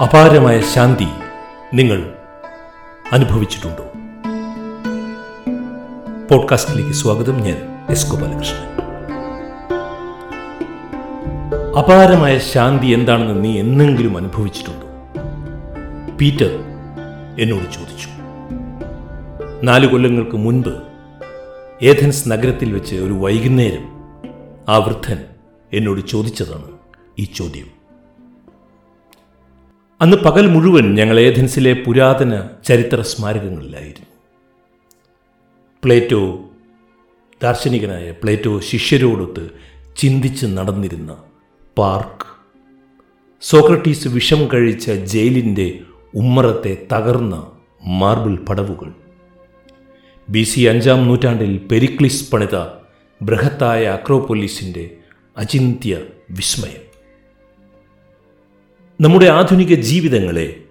അപാരമായ ശാന്തി നിങ്ങൾ അനുഭവിച്ചിട്ടുണ്ടോ? പോഡ്കാസ്റ്റിലേക്ക് സ്വാഗതം. ഞാൻ എസ് ഗോപാലകൃഷ്ണൻ. അപാരമായ ശാന്തി എന്താണെന്ന് നീ എന്നെങ്കിലും അനുഭവിച്ചിട്ടുണ്ടോ? പീറ്റർ എന്നോട് ചോദിച്ചു. നാലു കൊല്ലങ്ങൾക്ക് മുൻപ് ഏഥൻസ് നഗരത്തിൽ വെച്ച് ഒരു വൈകുന്നേരം ആ വൃദ്ധൻ എന്നോട് ചോദിച്ചതാണ് ഈ ചോദ്യം. അന്ന് പകൽ മുഴുവൻ ഞങ്ങൾ ഏഥൻസിലെ പുരാതന ചരിത്ര സ്മാരകങ്ങളിലായിരുന്നു. പ്ലേറ്റോ ദാർശനികനായ പ്ലേറ്റോ ശിഷ്യരോടൊത്ത് ചിന്തിച്ച് നടന്നിരുന്ന പാർക്ക് സോക്രട്ടീസ് വിഷം കഴിച്ച ജയിലിന്റെ ഉമ്മറത്തെ തകർന്ന മാർബിൾ പടവുകൾ ബി സി അഞ്ചാം നൂറ്റാണ്ടിൽ പെരിക്ലിസ് പണിത ബൃഹത്തായ അക്രോപൊലീസിന്റെ അചിന്ത്യ വിസ്മയം. നമ്മുടെ ആധുനിക ജീവിതങ്ങളെ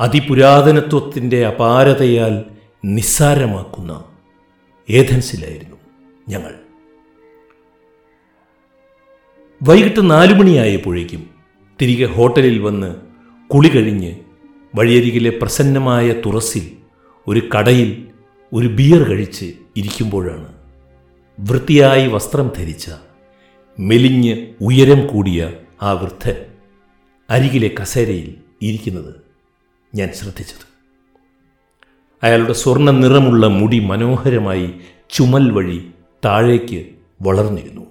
അതിപുരാതനത്വത്തിന്റെ അപാരതയാൽ നിസ്സാരമാക്കുന്ന ഏഥൻസിലായിരുന്നു ഞങ്ങൾ. വൈകിട്ട് നാലു മണിയായപ്പോഴേക്കും തിരികെ ഹോട്ടലിൽ വന്ന് കുളി കഴിഞ്ഞ് വഴിയരികിലെ പ്രസന്നമായ തുറസിൽ ഒരു കടയിൽ ഒരു ബിയർ കഴിച്ച് ഇരിക്കുമ്പോഴാണ് വൃത്തിയായി വസ്ത്രം ധരിച്ച മെലിഞ്ഞ് ഉയരം കൂടിയ ആ വൃദ്ധൻ അരികിലെ കസേരയിൽ ഇരിക്കുന്നത് ഞാൻ ശ്രദ്ധിച്ചത്. അയാളുടെ സ്വർണ നിറമുള്ള മുടി മനോഹരമായി ചുമൽ വഴി താഴേക്ക് വളർന്നിരുന്നു.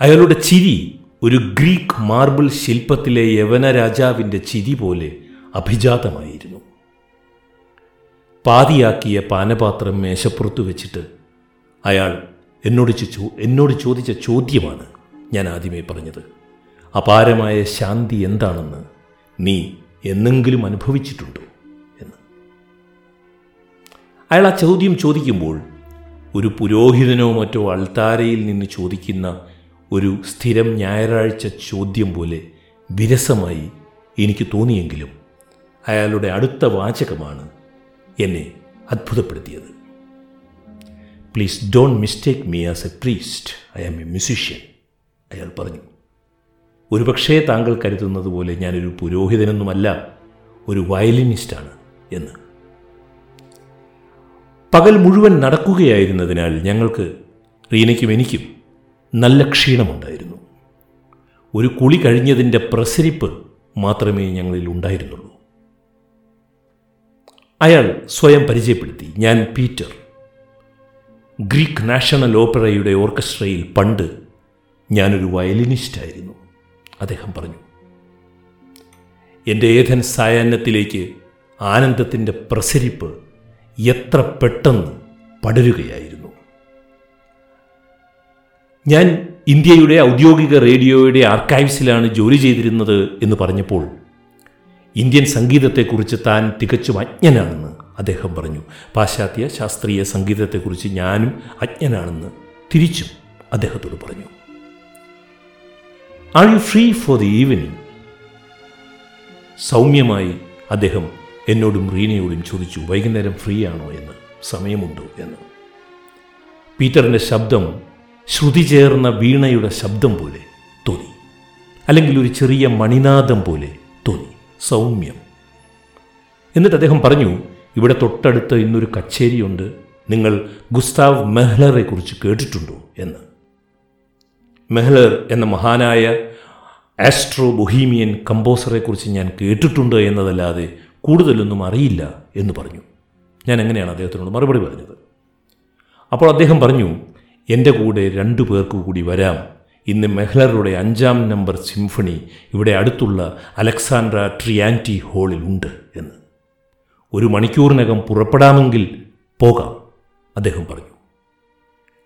അയാളുടെ ചിരി ഒരു ഗ്രീക്ക് മാർബിൾ ശില്പത്തിലെ യവന രാജാവിന്റെ ചിരി പോലെ അഭിജാതമായിരുന്നു. പാതിയാക്കിയ പാനപാത്രം മേശപ്പുറത്ത് വെച്ചിട്ട് അയാൾ എന്നോട് ചോ എന്നോട് ചോദിച്ച ചോദ്യമാണ് ഞാൻ ആദ്യമേ പറഞ്ഞത്. അപാരമായ ശാന്തി എന്താണെന്ന് നീ എന്നെങ്കിലും അനുഭവിച്ചിട്ടുണ്ടോ എന്ന്. അയാൾ ആ ചോദ്യം ചോദിക്കുമ്പോൾ ഒരു പുരോഹിതനോ മറ്റോ അൾത്താരയിൽ നിന്ന് ചോദിക്കുന്ന ഒരു സ്ഥിരം ഞായറാഴ്ച ചോദ്യം പോലെ വിരസമായി എനിക്ക് തോന്നിയെങ്കിലും അയാളുടെ അടുത്ത വാചകമാണ് എന്നെ അത്ഭുതപ്പെടുത്തിയത്. Please don't mistake me as a priest I am a musician അയാൾ പറഞ്ഞു. ഒരുപക്ഷേ താങ്കൾ കരുതുന്നത് പോലെ ഞാനൊരു പുരോഹിതനൊന്നുമല്ല ഒരു വയലിനിസ്റ്റാണ് എന്ന്. പകൽ മുഴുവൻ നടക്കുകയായിരുന്നതിനാൽ ഞങ്ങൾക്ക് റീനയ്ക്കും എനിക്കും നല്ല ക്ഷീണമുണ്ടായിരുന്നു. ഒരു കുളി കഴിഞ്ഞതിന്റെ പ്രസരിപ്പ് മാത്രമേ ഞങ്ങളിൽ ഉണ്ടായിരുന്നുള്ളൂ. അയാൾ സ്വയം പരിചയപ്പെടുത്തി. ഞാൻ പീറ്റർ. ഗ്രീക്ക് നാഷണൽ ഓപ്പറയുടെ ഓർക്കസ്ട്രയിൽ പണ്ട് ഞാനൊരു വയലിനിസ്റ്റായിരുന്നു. അദ്ദേഹം പറഞ്ഞു എന്റെ ഏഥൻ സായാഹ്നത്തിലേക്ക് ആനന്ദത്തിന്റെ പ്രസരിപ്പ് എത്ര പെട്ടെന്ന് പടരുകയായിരുന്നു. ഞാൻ ഇന്ത്യയുടെ ഔദ്യോഗിക റേഡിയോയുടെ ആർക്കൈവ്സിലാണ് ജോലി ചെയ്തിരുന്നത് എന്ന് പറഞ്ഞപ്പോൾ ഇന്ത്യൻ സംഗീതത്തെക്കുറിച്ച് താൻ തികച്ചും അജ്ഞനാണെന്ന് അദ്ദേഹം പറഞ്ഞു. പാശ്ചാത്യ ശാസ്ത്രീയ സംഗീതത്തെക്കുറിച്ച് ഞാനും അജ്ഞനാണെന്ന് തിരിച്ചും അദ്ദേഹത്തോട് പറഞ്ഞു. Are you free for the evening സൗമ്യമായി അദ്ദേഹം എന്നോടും റീനയോടും ചോദിച്ചു വൈകുന്നേരം ഫ്രീ ആണോ എന്ന്? സമയമുണ്ടോ എന്ന്? പീറ്ററിന്റെ ശബ്ദം ശ്രുതി ചേർന്ന വീണയുടെ ശബ്ദം പോലെ തോന്നി. അല്ലെങ്കിൽ ഒരു ചെറിയ മണിനാദം പോലെ തോന്നി. സൗമ്യം. എന്നിട്ട് അദ്ദേഹം പറഞ്ഞു ഇവിടെ തൊട്ടടുത്ത് ഇന്നൊരു കച്ചേരിയുണ്ട്. നിങ്ങൾ ഗുസ്താവ് മെഹ്ലറെ കുറിച്ച് കേട്ടിട്ടുണ്ടോ? എന്ന്. മെഹ്ലർ എന്ന മഹാനായ ആസ്ട്രോ ബൊഹീമിയൻ കമ്പോസറെക്കുറിച്ച് ഞാൻ കേട്ടിട്ടുണ്ട് എന്നതല്ലാതെ കൂടുതലൊന്നും അറിയില്ല എന്ന് പറഞ്ഞു. ഞാൻ എങ്ങനെയാണ് അദ്ദേഹത്തിനോട് മറുപടി പറഞ്ഞത്? അപ്പോൾ അദ്ദേഹം പറഞ്ഞു എന്റെ കൂടെ രണ്ടു പേർക്ക് കൂടി വരാം. ഇന്ന് മെഹ്ലറുടെ അഞ്ചാം നമ്പർ സിംഫണി ഇവിടെ അടുത്തുള്ള അലക്സാൻഡ്ര ട്രിയാന്റി ഹാളിൽ ഉണ്ട് എന്ന്. ഒരു മണിക്കൂറിനകം പുറപ്പെടാമെങ്കിൽ പോകാം അദ്ദേഹം പറഞ്ഞു.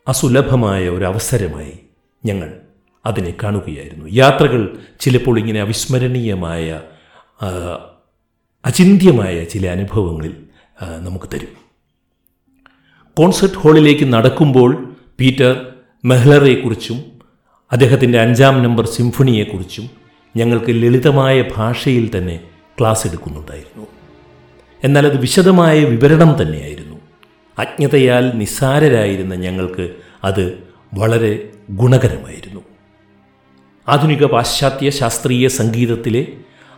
അസുലഭമായ ഒരു അവസരമായി ഞങ്ങൾ അതിനെ കാണുകയായിരുന്നു. യാത്രകൾ ചിലപ്പോൾ ഇങ്ങനെ അവിസ്മരണീയമായ അചിന്ത്യമായ ചില അനുഭവങ്ങളിൽ നമുക്ക് തരും. കോൺസെർട്ട് ഹാളിലേക്ക് നടക്കുമ്പോൾ പീറ്റർ മെഹ്ലറെക്കുറിച്ചും അദ്ദേഹത്തിന്റെ അഞ്ചാം നമ്പർ സിംഫണിയെക്കുറിച്ചും ഞങ്ങൾക്ക് ലളിതമായ ഭാഷയിൽ തന്നെ ക്ലാസ് എടുക്കുന്നുണ്ടായിരുന്നു. എന്നാൽ അത് വിശദമായ വിവരണം തന്നെയായിരുന്നു. അജ്ഞതയാൽ നിസ്സാരരായിരുന്ന ഞങ്ങൾക്ക് അത് വളരെ ഗുണകരമായിരുന്നു. ആധുനിക പാശ്ചാത്യ ശാസ്ത്രീയ സംഗീതത്തിലെ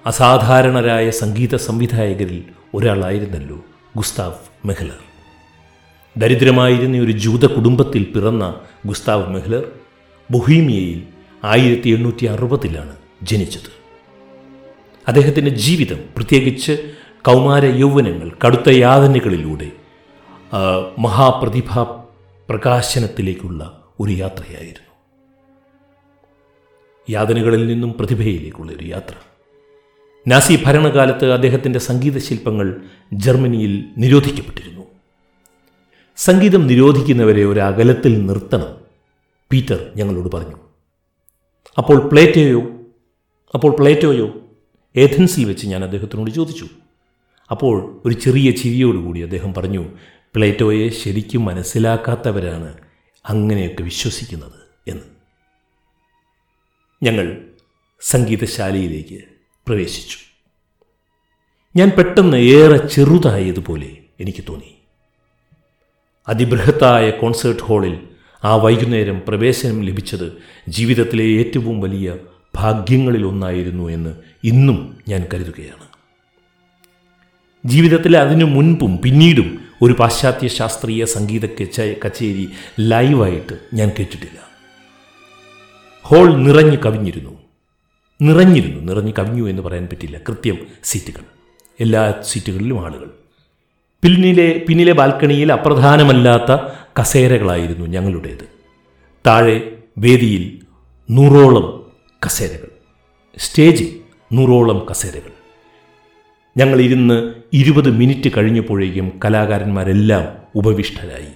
അസാധാരണരായ സംഗീത സംവിധായകരിൽ ഒരാളായിരുന്നല്ലോ ഗുസ്താവ് മെഹ്ലർ. ദരിദ്രമായിരുന്ന ഒരു ജൂത കുടുംബത്തിൽ പിറന്ന ഗുസ്താവ് മെഹ്ലർ ബൊഹീമിയയിൽ ആയിരത്തി എണ്ണൂറ്റി അറുപതിലാണ് ജനിച്ചത്. അദ്ദേഹത്തിന്റെ ജീവിതം പ്രത്യേകിച്ച് കൗമാര യൗവനങ്ങൾ കടുത്ത യാതനകളിലൂടെ മഹാപ്രതിഭ പ്രകാശനത്തിലേക്കുള്ള ഒരു യാത്രയായിരുന്നു. യാതനകളിൽ നിന്നും പ്രതിഭയിലേക്കുള്ള ഒരു യാത്ര. നാസി ഭരണകാലത്ത് അദ്ദേഹത്തിന്റെ സംഗീത ശില്പങ്ങൾ ജർമ്മനിയിൽ നിരോധിക്കപ്പെട്ടിരുന്നു. സംഗീതം നിരോധിക്കുന്നവരെ ഒരു അകലത്തിൽ നിർത്തണം പീറ്റർ ഞങ്ങളോട് പറഞ്ഞു. അപ്പോൾ പ്ലേറ്റോയോ അപ്പോൾ പ്ലേറ്റോയോ ഏഥൻസിൽ വെച്ച് ഞാൻ അദ്ദേഹത്തിനോട് ചോദിച്ചു. അപ്പോൾ ഒരു ചെറിയ ചിരിയോടുകൂടി അദ്ദേഹം പറഞ്ഞു പ്ലേറ്റോയെ ശരിക്കും മനസ്സിലാക്കാത്തവരാണ് അങ്ങനെയൊക്കെ വിശ്വസിക്കുന്നത് എന്ന്. ഞങ്ങൾ സംഗീതശാലയിലേക്ക് പ്രവേശിച്ചു. ഞാൻ പെട്ടെന്ന് ഏറെ ചെറുതായതുപോലെ എനിക്ക് തോന്നി. അതിബൃഹത്തായ കോൺസേർട്ട് ഹാളിൽ ആ വൈകുന്നേരം പ്രവേശനം ലഭിച്ചത് ജീവിതത്തിലെ ഏറ്റവും വലിയ ഭാഗ്യങ്ങളിൽ ഒന്നായിരുന്നു എന്ന് ഇന്നും ഞാൻ കരുതുകയാണ്. ജീവിതത്തിലെ അതിനു മുൻപും പിന്നീടും ഒരു പാശ്ചാത്യ ശാസ്ത്രീയ സംഗീത കച്ച- കച്ചേരി ലൈവായിട്ട് ഞാൻ കേട്ടിട്ടില്ല. ഹോൾ നിറഞ്ഞു കവിഞ്ഞിരുന്നു. നിറഞ്ഞിരുന്നു നിറഞ്ഞു കവിഞ്ഞു എന്ന് പറയാൻ പറ്റില്ല. കൃത്യം സീറ്റുകൾ. എല്ലാ സീറ്റുകളിലും ആളുകൾ. പിന്നിലെ പിന്നിലെ ബാൽക്കണിയിൽ അപ്രധാനമല്ലാത്ത കസേരകളായിരുന്നു ഞങ്ങളുടേത്. താഴെ വേദിയിൽ നൂറോളം കസേരകൾ. സ്റ്റേജിൽ നൂറോളം കസേരകൾ. ഞങ്ങൾ ഇരുന്ന് ഇരുപത് മിനിറ്റ് കഴിഞ്ഞപ്പോഴേക്കും കലാകാരന്മാരെല്ലാം ഉപവിഷ്ടരായി.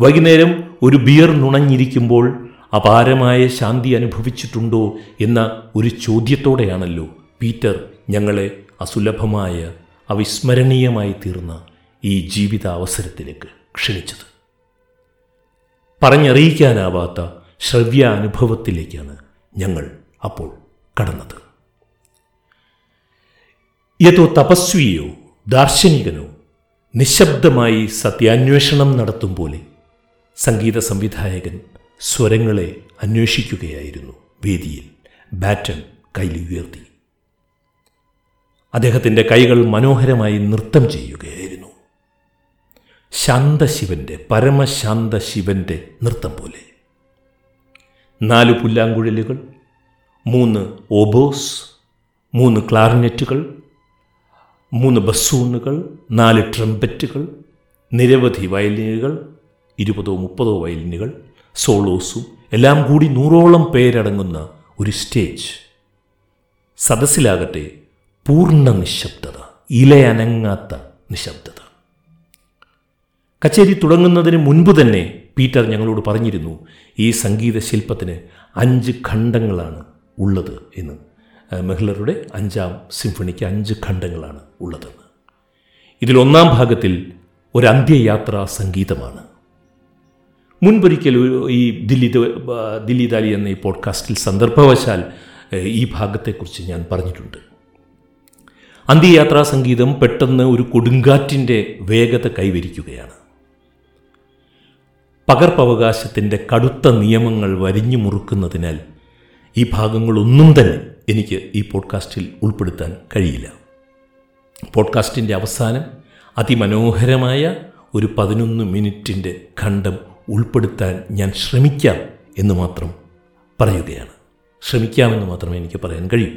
വൈകുന്നേരം ഒരു ബിയർ നുണഞ്ഞിരിക്കുമ്പോൾ അപാരമായ ശാന്തി അനുഭവിച്ചിട്ടുണ്ടോ എന്ന ഒരു ചോദ്യത്തോടെയാണല്ലോ പീറ്റർ ഞങ്ങളെ അസുലഭമായ അവിസ്മരണീയമായി തീർന്ന ഈ ജീവിതാവസരത്തിലേക്ക് ക്ഷണിച്ചത്. പറഞ്ഞറിയിക്കാനാവാത്ത ശ്രവ്യാനുഭവത്തിലേക്കാണ് ഞങ്ങൾ അപ്പോൾ കടന്നത്. ഏതോ തപസ്വിയോ ദാർശനികനോ? നിശബ്ദമായി സത്യാന്വേഷണം നടത്തും പോലെ സംഗീത സംവിധായകൻ സ്വരങ്ങളെ അന്വേഷിക്കുകയായിരുന്നു വേദിയിൽ. ബാറ്റൺ കയ്യിൽ ഉയർത്തി. അദ്ദേഹത്തിന്റെ കൈകൾ മനോഹരമായി നൃത്തം ചെയ്യുകയായിരുന്നു. ശാന്തശിവന്റെ പരമശാന്ത ശിവന്റെ നൃത്തം പോലെ. നാല് പുല്ലാങ്കുഴലുകൾ മൂന്ന് ഓബോസ് മൂന്ന് ക്ലാർനെറ്റുകൾ മൂന്ന് ബസ്സൂണുകൾ നാല് ട്രംപറ്റുകൾ നിരവധി വയലിനുകൾ ഇരുപതോ മുപ്പതോ വയലിനുകൾ സോളോസും എല്ലാം കൂടി നൂറോളം പേരടങ്ങുന്ന ഒരു സ്റ്റേജ്. സദസ്സിലാകട്ടെ പൂർണ നിശബ്ദത ഇലയനങ്ങാത്ത നിശബ്ദത. കച്ചേരി തുടങ്ങുന്നതിന് മുൻപ് തന്നെ പീറ്റർ ഞങ്ങളോട് പറഞ്ഞിരുന്നു ഈ സംഗീത ശില്പത്തിന് അഞ്ച് ഖണ്ഡങ്ങളാണ് ഉള്ളത് എന്ന്. മെഹ്ലറുടെ അഞ്ചാം സിംഫണിക്ക് അഞ്ച് ഖണ്ഡങ്ങളാണ് ഉള്ളതെന്ന് ഇതിലൊന്നാം ഭാഗത്തിൽ ഒരു അന്ത്യയാത്രാ സംഗീതമാണ്. മുൻപൊരിക്കൽ ഈ ദില്ലി ദില്ലി ദാലി എന്ന ഈ പോഡ്കാസ്റ്റിൽ സന്ദർഭവശാൽ ഈ ഭാഗത്തെക്കുറിച്ച് ഞാൻ പറഞ്ഞിട്ടുണ്ട്. അന്ത്യയാത്രാ സംഗീതം പെട്ടെന്ന് ഒരു കൊടുങ്കാറ്റിന്റെ വേഗത കൈവരിക്കുകയാണ്. പകർപ്പവകാശത്തിന്റെ കടുത്ത നിയമങ്ങൾ വരിഞ്ഞു മുറുക്കുന്നതിനാൽ ഈ ഭാഗങ്ങളൊന്നും തന്നെ എനിക്ക് ഈ പോഡ്കാസ്റ്റിൽ ഉൾപ്പെടുത്താൻ കഴിയില്ല. പോഡ്കാസ്റ്റിന്റെ അവസാനം അതിമനോഹരമായ ഒരു പതിനൊന്ന് മിനിറ്റിന്റെ ഖണ്ഡം ഉൾപ്പെടുത്താൻ ഞാൻ ശ്രമിക്കാം എന്ന് മാത്രം പറയുകയാണ്. ശ്രമിക്കാമെന്ന് മാത്രമേ എനിക്ക് പറയാൻ കഴിയൂ.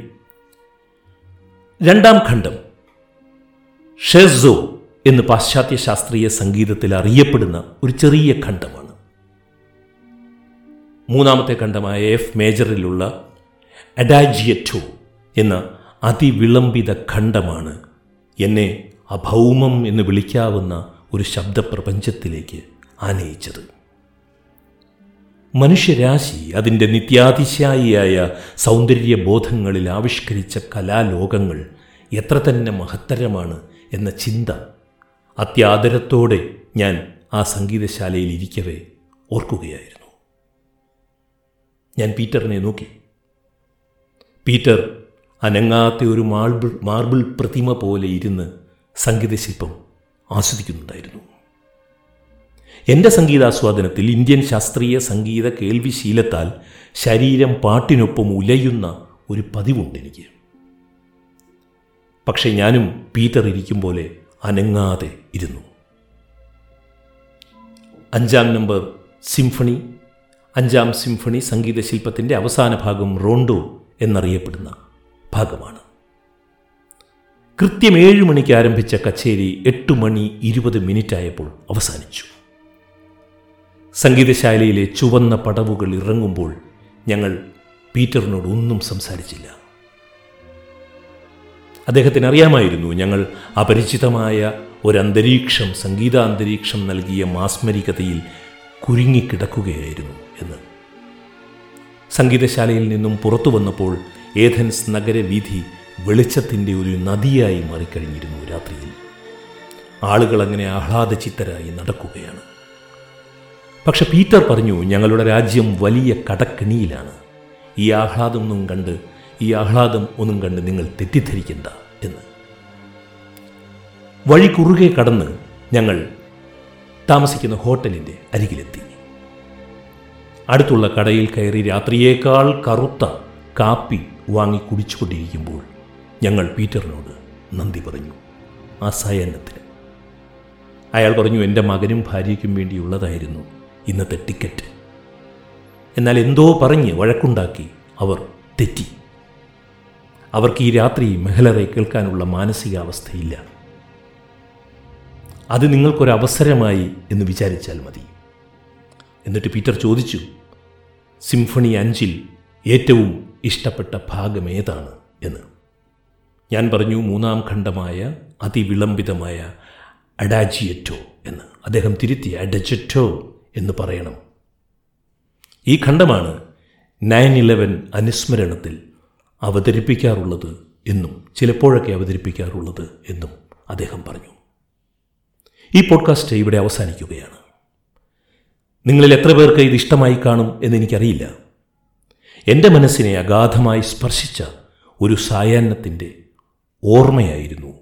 രണ്ടാം ഖണ്ഡം ഷെസോ എന്ന് പാശ്ചാത്യ ശാസ്ത്രീയ സംഗീതത്തിൽ അറിയപ്പെടുന്ന ഒരു ചെറിയ ഖണ്ഡമാണ്. മൂന്നാമത്തെ ഖണ്ഡമായ എഫ് മേജറിലുള്ള അഡാജിയറ്റോ എന്ന അതിവിളംബിത ഖണ്ഡമാണ് എന്നെ അഭൗമം എന്ന് വിളിക്കാവുന്ന ഒരു ശബ്ദപ്രപഞ്ചത്തിലേക്ക് ആനയിച്ചത്. മനുഷ്യരാശി അതിന്റെ നിത്യാതിശായിയായ സൗന്ദര്യബോധങ്ങളിൽ ആവിഷ്കരിച്ച കലാലോകങ്ങൾ എത്ര തന്നെ മഹത്തരമാണ് എന്ന ചിന്ത അത്യാദരത്തോടെ ഞാൻ ആ സംഗീതശാലയിൽ ഇരിക്കവേ ഓർക്കുകയായിരുന്നു. ഞാൻ പീറ്ററിനെ നോക്കി. പീറ്റർ അനങ്ങാത്ത ഒരു മാർബിൾ മാർബിൾ പ്രതിമ പോലെ ഇരുന്ന് സംഗീതശില്പം ആസ്വദിക്കുന്നുണ്ടായിരുന്നു. എന്റെ സംഗീതാസ്വാദനത്തിൽ ഇന്ത്യൻ ശാസ്ത്രീയ സംഗീത കേൾവിശീലത്താൽ ശരീരം പാട്ടിനൊപ്പം ഉലയുന്ന ഒരു പതിവുണ്ട് എനിക്ക്. പക്ഷേ ഞാനും പീറ്റർ ഇരിക്കും പോലെ അനങ്ങാതെ ഇരുന്നു. അഞ്ചാം നമ്പർ സിംഫണി. അഞ്ചാം സിംഫണി സംഗീത ശില്പത്തിന്റെ അവസാന ഭാഗം റോണ്ടോ എന്നറിയപ്പെടുന്ന ഭാഗമാണ്. കൃത്യം ഏഴ് മണിക്ക് ആരംഭിച്ച കച്ചേരി എട്ട് മണി ഇരുപത് മിനിറ്റായപ്പോൾ അവസാനിച്ചു. സംഗീതശാലയിലെ ചുവന്ന പടവുകൾ ഇറങ്ങുമ്പോൾ ഞങ്ങൾ പീറ്ററിനോട് ഒന്നും സംസാരിച്ചില്ല. അദ്ദേഹത്തിന് അറിയാമായിരുന്നു ഞങ്ങൾ അപരിചിതമായ ഒരന്തരീക്ഷം സംഗീതാന്തരീക്ഷം നൽകിയ മാസ്മരികതയിൽ കുരുങ്ങിക്കിടക്കുകയായിരുന്നു എന്ന്. സംഗീതശാലയിൽ നിന്നും പുറത്തു വന്നപ്പോൾ ഏഥൻസ് നഗരവീഥി വെളിച്ചത്തിന്റെ ഒരു നദിയായി മാറിക്കഴിഞ്ഞിരുന്നു രാത്രിയിൽ. ആളുകൾ അങ്ങനെ ആഹ്ലാദചിത്തരായി നടക്കുകയാണ്. പക്ഷെ പീറ്റർ പറഞ്ഞു ഞങ്ങളുടെ രാജ്യം വലിയ കടക്കിണിയിലാണ്. ഈ ആഹ്ലാദമൊന്നും കണ്ട് ഈ ആഹ്ലാദം ഒന്നും കണ്ട് നിങ്ങൾ തെറ്റിദ്ധരിക്കണ്ട എന്ന്. വഴി കുറുകെ കടന്ന് ഞങ്ങൾ താമസിക്കുന്ന ഹോട്ടലിന്റെ അരികിലെത്തി. അടുത്തുള്ള കടയിൽ കയറി രാത്രിയേക്കാൾ കറുത്ത കാപ്പി വാങ്ങി കുടിച്ചുകൊണ്ടിരിക്കുമ്പോൾ ഞങ്ങൾ പീറ്ററിനോട് നന്ദി പറഞ്ഞു. അസയനത്തിന് അയാൾ പറഞ്ഞു എന്റെ മകനും ഭാര്യയ്ക്കും വേണ്ടിയുള്ളതായിരുന്നു ഇന്നത്തെ ടിക്കറ്റ്. എന്നാൽ എന്തോ പറഞ്ഞ് വഴക്കുണ്ടാക്കി അവർ തെറ്റി. അവർക്ക് ഈ രാത്രി മെഹലറെ കേൾക്കാനുള്ള മാനസികാവസ്ഥയില്ല. അത് നിങ്ങൾക്കൊരവസരമായി എന്ന് വിചാരിച്ചാൽ മതി. എന്നിട്ട് പീറ്റർ ചോദിച്ചു സിംഫണി അഞ്ചിൽ ഏറ്റവും ഇഷ്ടപ്പെട്ട ഭാഗമേതാണ് എന്ന്. ഞാൻ പറഞ്ഞു മൂന്നാം ഖണ്ഡമായ അതിവിളംബിതമായ അഡാജിയറ്റോ എന്ന്. അദ്ദേഹം തിരുത്തി അഡജറ്റോ എന്ന് പറയണം. ഈ ഖണ്ഡമാണ് നയൻ ഇലവൻ അനുസ്മരണത്തിൽ അവതരിപ്പിക്കാറുള്ളത് എന്നും ചിലപ്പോഴൊക്കെ അവതരിപ്പിക്കാറുള്ളത് എന്നും അദ്ദേഹം പറഞ്ഞു. ഈ പോഡ്കാസ്റ്റ് ഇവിടെ അവസാനിക്കുകയാണ്. നിങ്ങളിൽ എത്ര പേർക്ക് ഇത് ഇഷ്ടമായി കാണും എന്നെനിക്കറിയില്ല എന്റെ മനസ്സിനെ അഗാധമായി സ്പർശിച്ച ഒരു സായാഹ്നത്തിന്റെ ഓർമ്മയായിരുന്നു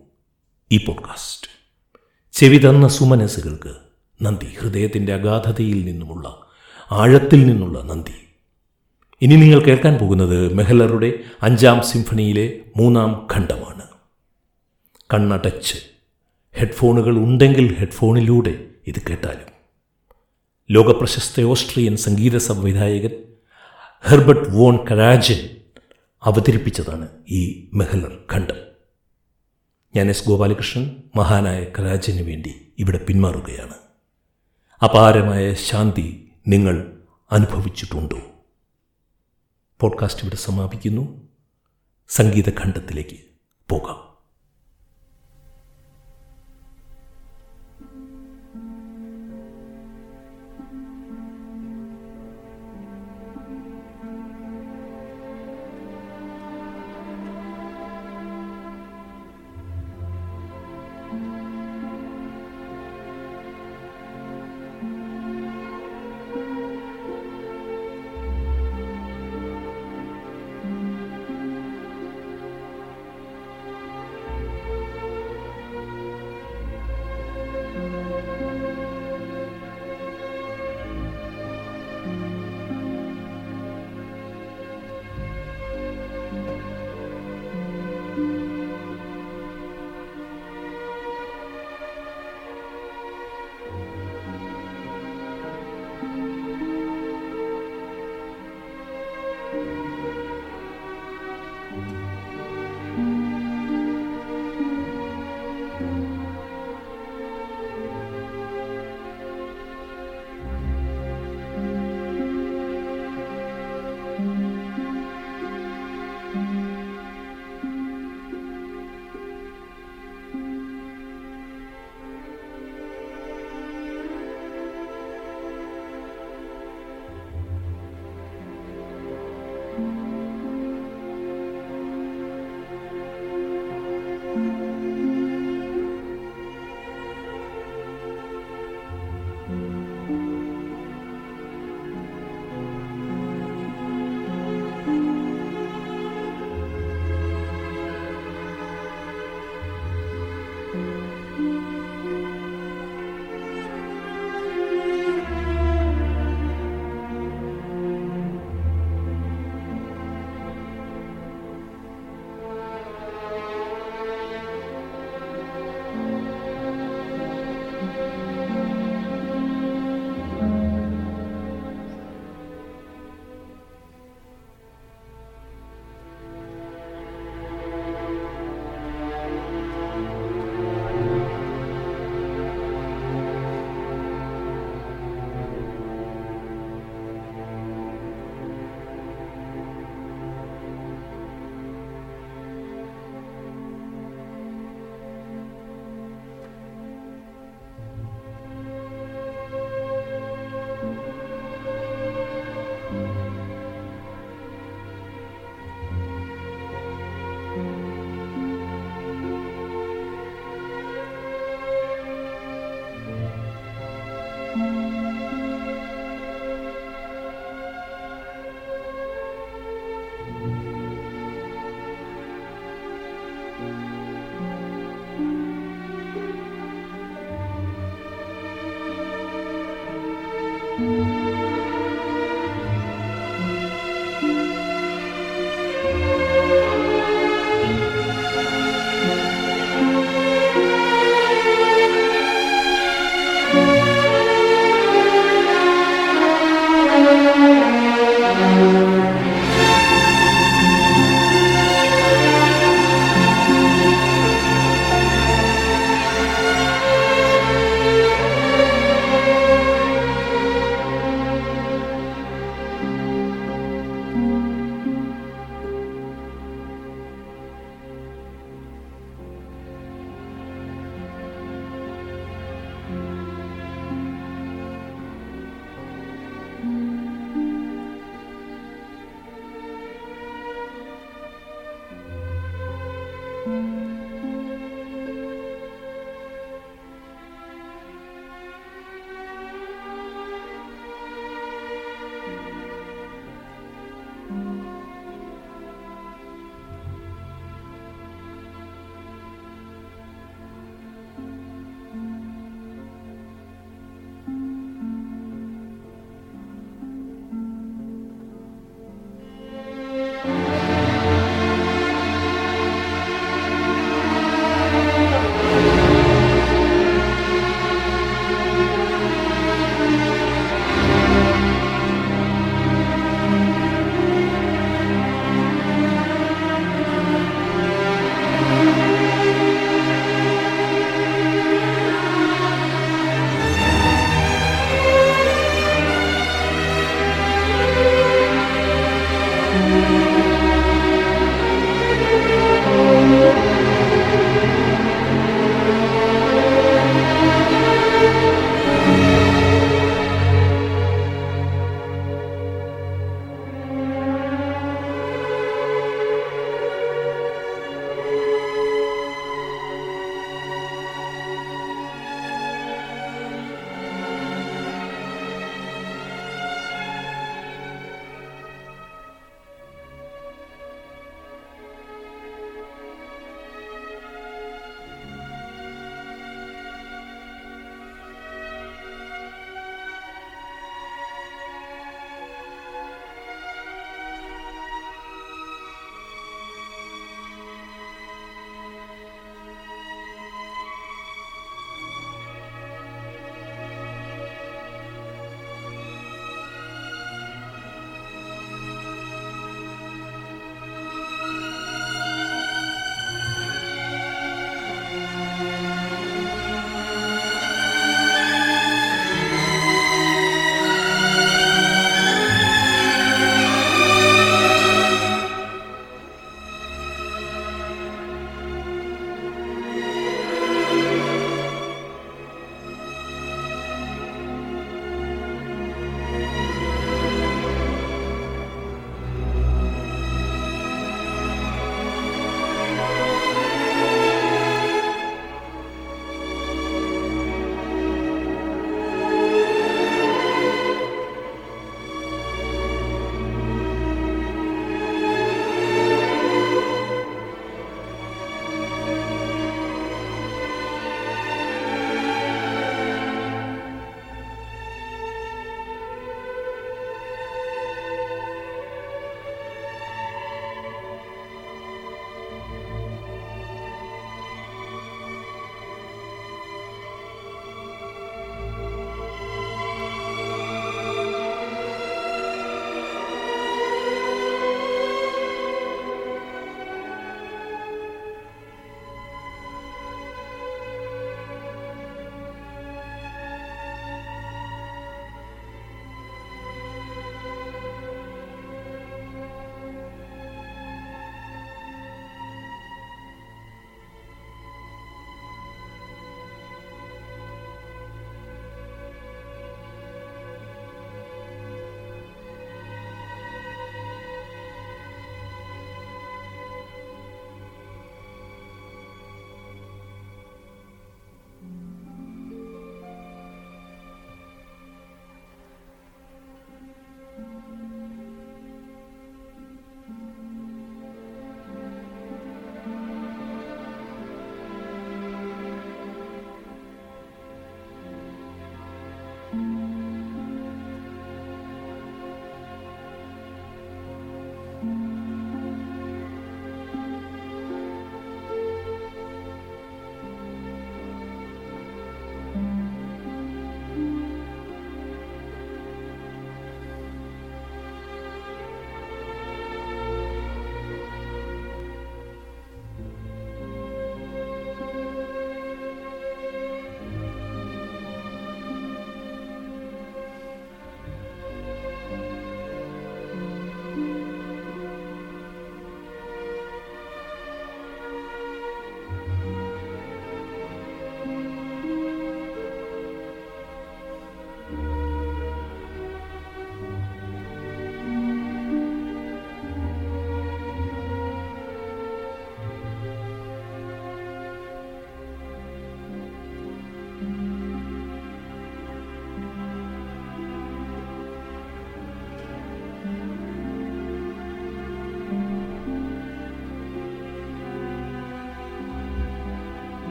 ഈ പോഡ്കാസ്റ്റ്. ചെവി തന്ന സുമനസ്സുകൾക്ക് നന്ദി. ഹൃദയത്തിന്റെ അഗാധതയിൽ നിന്നുമുള്ള ആഴത്തിൽ നിന്നുള്ള നന്ദി. ഇനി നിങ്ങൾ കേൾക്കാൻ പോകുന്നത് മെഹലറുടെ അഞ്ചാം സിംഫണിയിലെ മൂന്നാം ഖണ്ഡമാണ്. കണ്ണടച്ച് ഹെഡ്ഫോണുകൾ ഉണ്ടെങ്കിൽ ഹെഡ്ഫോണിലൂടെ ഇത് കേട്ടാലും ലോകപ്രശസ്ത ഓസ്ട്രിയൻ സംഗീത സംവിധായകൻ ഹെർബർട്ട് വോൺ കരാജൻ അവതരിപ്പിച്ചതാണ് ഈ മെഹലർ ഖണ്ഡം. ഞാൻ എസ് ഗോപാലകൃഷ്ണൻ മഹാനായ കരാജന് വേണ്ടി ഇവിടെ പിന്മാറുകയാണ്. അപാരമായ ശാന്തി നിങ്ങൾ അനുഭവിച്ചിട്ടുണ്ടോ? പോഡ്കാസ്റ്റ് ഇവിടെ സമാപിക്കുന്നു. സംഗീതഖണ്ഡത്തിലേക്ക് പോകാം.